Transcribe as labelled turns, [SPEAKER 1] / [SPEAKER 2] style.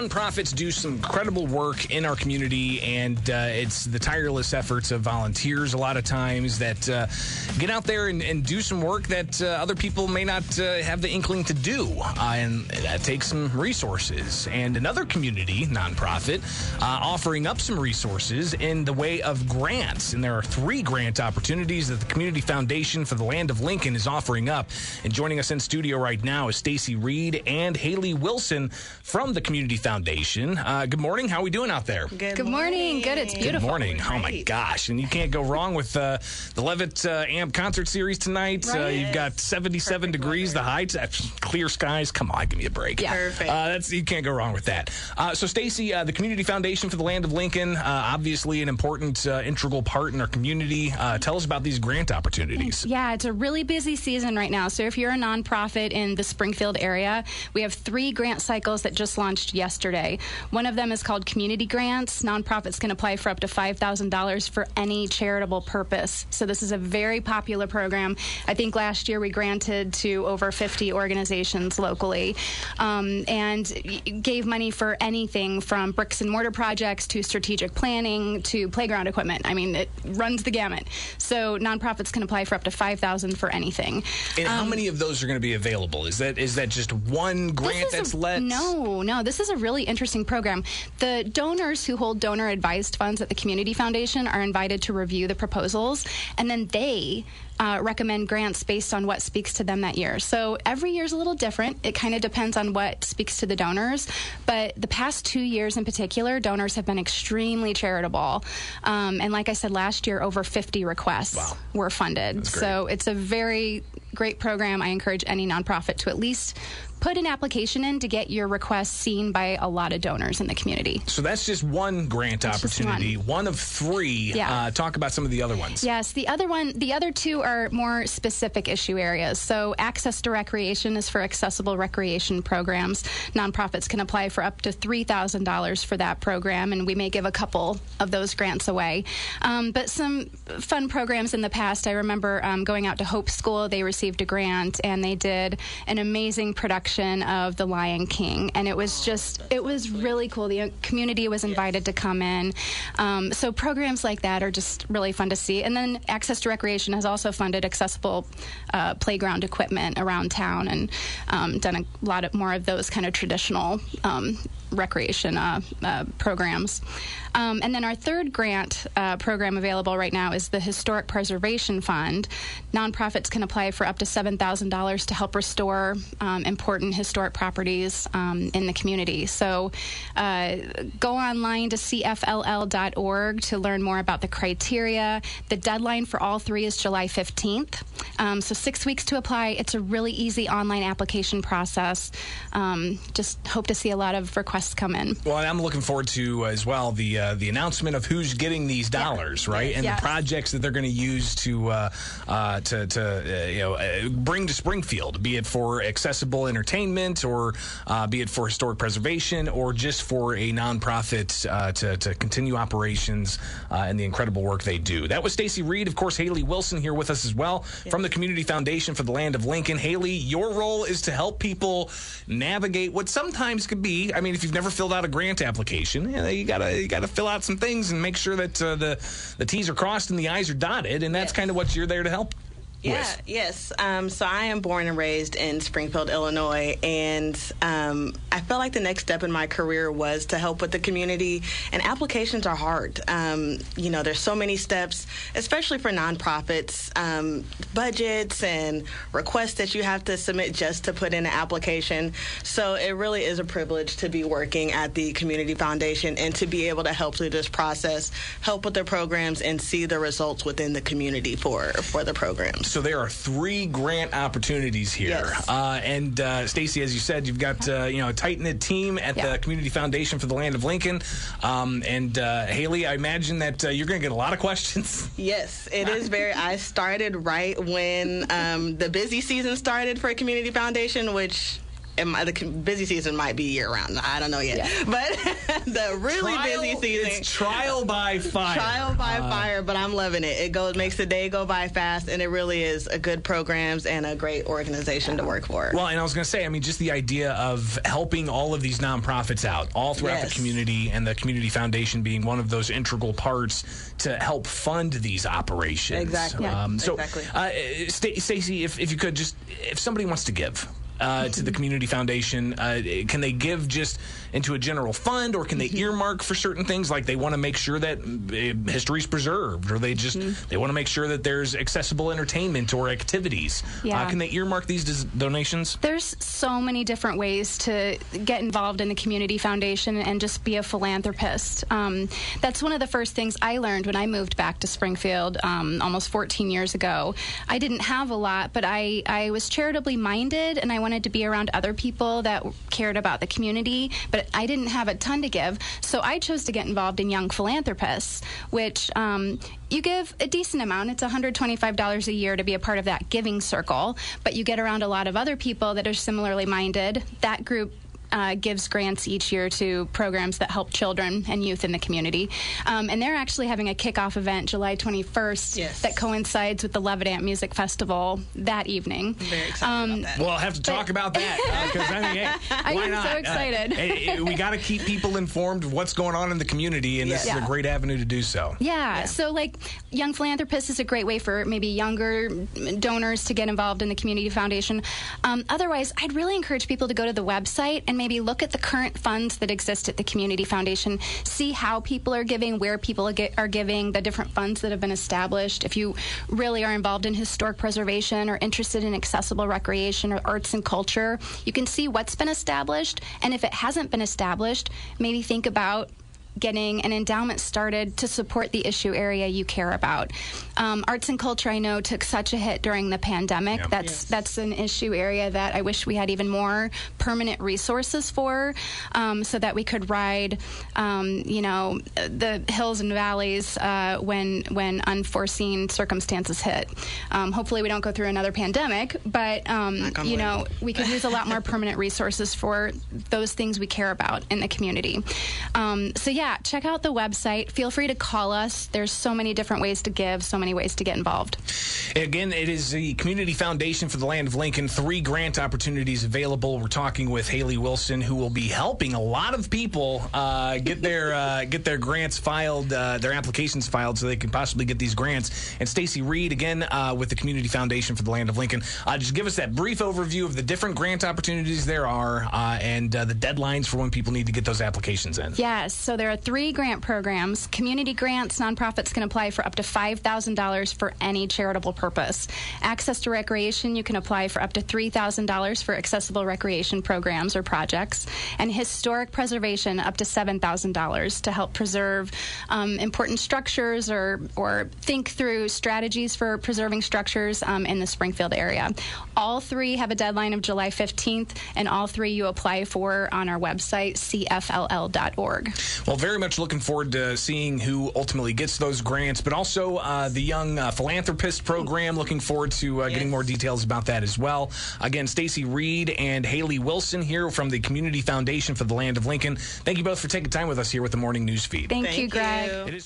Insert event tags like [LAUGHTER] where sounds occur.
[SPEAKER 1] nonprofits do some incredible work in our community, and uh, it's the tireless efforts of volunteers a lot of times that uh, get out there and, and, do some work that uh, other people may not uh, have the inkling to do. Uh, and that takes some resources. And another community nonprofit uh, offering up some resources in the way of grants. And there are three grant opportunities that the Community Foundation for the Land of Lincoln is offering up. And joining us in studio right now is Stacy Reed and Haley Wilson from the Community Foundation. Uh, good morning. How are we doing out there?
[SPEAKER 2] Good, good morning. Good. It's beautiful.
[SPEAKER 1] Good morning. Right. Oh my gosh! And you can't go wrong with uh, the Levitt uh, Amp concert series tonight. Uh, right. you've got 77 Perfect degrees. Weather. The heights, clear skies. Come on, give me a break.
[SPEAKER 2] Yeah. Perfect. Uh,
[SPEAKER 1] that's you can't go wrong with that. Uh, so, Stacy, the Community Foundation for the Land of Lincoln, obviously an important, integral part in our community. tell us about these grant opportunities.
[SPEAKER 3] Yeah, it's a really busy season right now. So, if you're a nonprofit in the Springfield area, we have three grant cycles that just launched yesterday. One of them is called Community Grants. Nonprofits can apply for up to $5,000 for any charitable purpose. So this is a very popular program. I think last year we granted to over 50 organizations locally um, and gave money for anything from bricks and mortar projects to strategic planning to playground equipment. I mean, it runs the gamut. So nonprofits can apply for up to 5000 for anything.
[SPEAKER 1] And um, how many of those are going to be available? Is that is that just one grant that's
[SPEAKER 3] a,
[SPEAKER 1] let?
[SPEAKER 3] No, no. This is a really interesting program. The donors who hold donor advised funds at the Community Foundation are invited to review the proposals, and then they uh, recommend grants based on what speaks to them that year. So every year is a little different. It kind of depends on what speaks to the donors. But the past two years in particular, donors have been extremely charitable. Um, and like I said, last year, over 50 requests wow. were funded. So it's a very great program. I encourage any nonprofit to at least put an application in to get your request seen by a lot of donors in the community.
[SPEAKER 1] So that's just one grant that's opportunity, one. one. of three. Yeah. Uh, talk about some of the other ones.
[SPEAKER 3] Yes, the other one, the other two are more specific issue areas. So access to recreation is for accessible recreation programs. Nonprofits can apply for up to three thousand dollars for that program, and we may give a couple of those grants away. Um, but some fun programs in the past, I remember um, going out to Hope School. They received a grant, and they did an amazing production production of The Lion King, and it was just it was really cool. The community was invited to come in, um, so programs like that are just really fun to see. And then Access to Recreation has also funded accessible uh, playground equipment around town and um, done a lot of more of those kind of traditional um, recreation uh, uh, programs. Um, and then our third grant uh, program available right now is the Historic Preservation Fund. Nonprofits can apply for up to $7,000 to help restore um, important historic properties um, in the community. So uh, go online to cfll.org to learn more about the criteria. The deadline for all three is July 15th. Um, so six weeks to apply. It's a really easy online application process. Um, just hope to see a lot of requests come in.
[SPEAKER 1] Well, I'm looking forward to as well the uh, the announcement of who's getting these dollars, yeah. right, and the projects that they're going to use to uh, uh, to, to uh, you know uh, bring to Springfield, be it for accessible entertainment or uh, be it for historic preservation or just for a nonprofit to to continue operations and the incredible work they do. That was Stacy Reed, of course, Haley Wilson here with us as well yeah. from the Community Foundation for the Land of Lincoln. Haley, your role is to help people navigate what sometimes could be. I mean, if you've never filled out a grant application, you gotta you gotta fill out some things and make sure that uh, the the T's are crossed and the I's are dotted, and that's yes. kind of what you're there to help
[SPEAKER 2] yeah,
[SPEAKER 1] with?
[SPEAKER 2] yes. Um, so I am born and raised in Springfield, Illinois, and um, I felt like the next step in my career was to help with the community. And applications are hard. Um, you know, there's so many steps, especially for nonprofits, um, budgets and requests that you have to submit just to put in an application. So it really is a privilege to be working at the Community Foundation and to be able to help through this process, help with the programs, and see the results within the community for for the programs.
[SPEAKER 1] So there are three grant opportunities here,
[SPEAKER 2] yes.
[SPEAKER 1] uh, and uh, Stacy, as you said, you've got uh, you know a tight knit team at yeah. the Community Foundation for the Land of Lincoln, um, and uh, Haley, I imagine that uh, you're going to get a lot of questions. [LAUGHS]
[SPEAKER 2] Yes, it is very. I started right when um, the busy season started for a Community Foundation, which my, the busy season might be year round. I don't know yet, yeah. but [LAUGHS] the really
[SPEAKER 1] trial,
[SPEAKER 2] busy season.
[SPEAKER 1] It's trial by fire.
[SPEAKER 2] Trial by uh, fire, but I'm loving it. It goes makes the day go by fast, and it really is a good programs and a great organization yeah. to work for.
[SPEAKER 1] Well, and I was going to say, I mean, just the idea of helping all of these nonprofits out all throughout yes. the community, and the community foundation being one of those integral parts to help fund these operations.
[SPEAKER 2] Exactly. Um,
[SPEAKER 1] so,
[SPEAKER 2] exactly.
[SPEAKER 1] Uh, Stacy, if, if you could just, if somebody wants to give, uh, to the community foundation? Uh, can they give just into a general fund, or can they mm-hmm. earmark for certain things? Like they want to make sure that uh, history is preserved, or they just mm-hmm. they want to make sure that there's accessible entertainment or activities. Uh, can they earmark these donations?
[SPEAKER 3] There's so many different ways to get involved in the community foundation and just be a philanthropist. Um, that's one of the first things I learned when I moved back to Springfield um, almost 14 years ago. I didn't have a lot, but I I was charitably minded, and I wanted wanted to be around other people that cared about the community, but I didn't have a ton to give. So I chose to get involved in Young Philanthropists, which um, you give a decent amount. It's $125 a year to be a part of that giving circle, but you get around a lot of other people that are similarly minded. That group uh, gives grants each year to programs that help children and youth in the community. Um, and they're actually having a kickoff event July 21st
[SPEAKER 2] yes.
[SPEAKER 3] that coincides with the Levitt Amp Music Festival that evening.
[SPEAKER 2] I'm very excited um, about that.
[SPEAKER 1] Well, I'll have to talk about that because uh, I mean, hey, [LAUGHS]
[SPEAKER 3] I am
[SPEAKER 1] not?
[SPEAKER 3] so uh, excited.
[SPEAKER 1] Uh, we got to keep people informed of what's going on in the community, and this yeah. is a great avenue to do so.
[SPEAKER 3] Yeah. yeah. So, like, Young Philanthropists is a great way for maybe younger donors to get involved in the community foundation. Um, otherwise, I'd really encourage people to go to the website and maybe look at the current funds that exist at the Community Foundation, see how people are giving, where people are giving, the different funds that have been established. If you really are involved in historic preservation or interested in accessible recreation or arts and culture, you can see what's been established. And if it hasn't been established, maybe think about getting an endowment started to support the issue area you care about. Um, arts and culture, I know, took such a hit during the pandemic. That's yes. that's an issue area that I wish we had even more permanent resources for, um, so that we could ride, um, you know, the hills and valleys uh, when when unforeseen circumstances hit. Um, hopefully, we don't go through another pandemic, but um, you know, we could use a lot more [LAUGHS] permanent resources for those things we care about in the community. Um, so yeah yeah, check out the website. Feel free to call us. There's so many different ways to give, so many ways to get involved.
[SPEAKER 1] Again, it is the Community Foundation for the Land of Lincoln. Three grant opportunities available. We're talking with Haley Wilson, who will be helping a lot of people uh, get their uh, get their grants filed, uh, their applications filed, so they can possibly get these grants. And Stacy Reed, again, uh, with the Community Foundation for the Land of Lincoln. Uh, just give us that brief overview of the different grant opportunities there are uh, and the deadlines for when people need to get those applications in.
[SPEAKER 3] Yes, so there are three grant programs. Community grants, nonprofits can apply for up to $5,000 for any charitable purpose. Access to recreation, you can apply for up to $3,000 for accessible recreation programs or projects. And historic preservation, up to $7,000 to help preserve um, important structures or, or think through strategies for preserving structures um, in the Springfield area. All three have a deadline of July 15th, and all three you apply for on our website, cfll.org.
[SPEAKER 1] Well, very much looking forward to seeing who ultimately gets those grants, but also uh, the Young uh, Philanthropist Program. Looking forward to uh, yes. getting more details about that as well. Again, Stacy Reed and Haley Wilson here from the Community Foundation for the Land of Lincoln. Thank you both for taking time with us here with the morning news feed.
[SPEAKER 3] Thank, Thank you, Greg. You.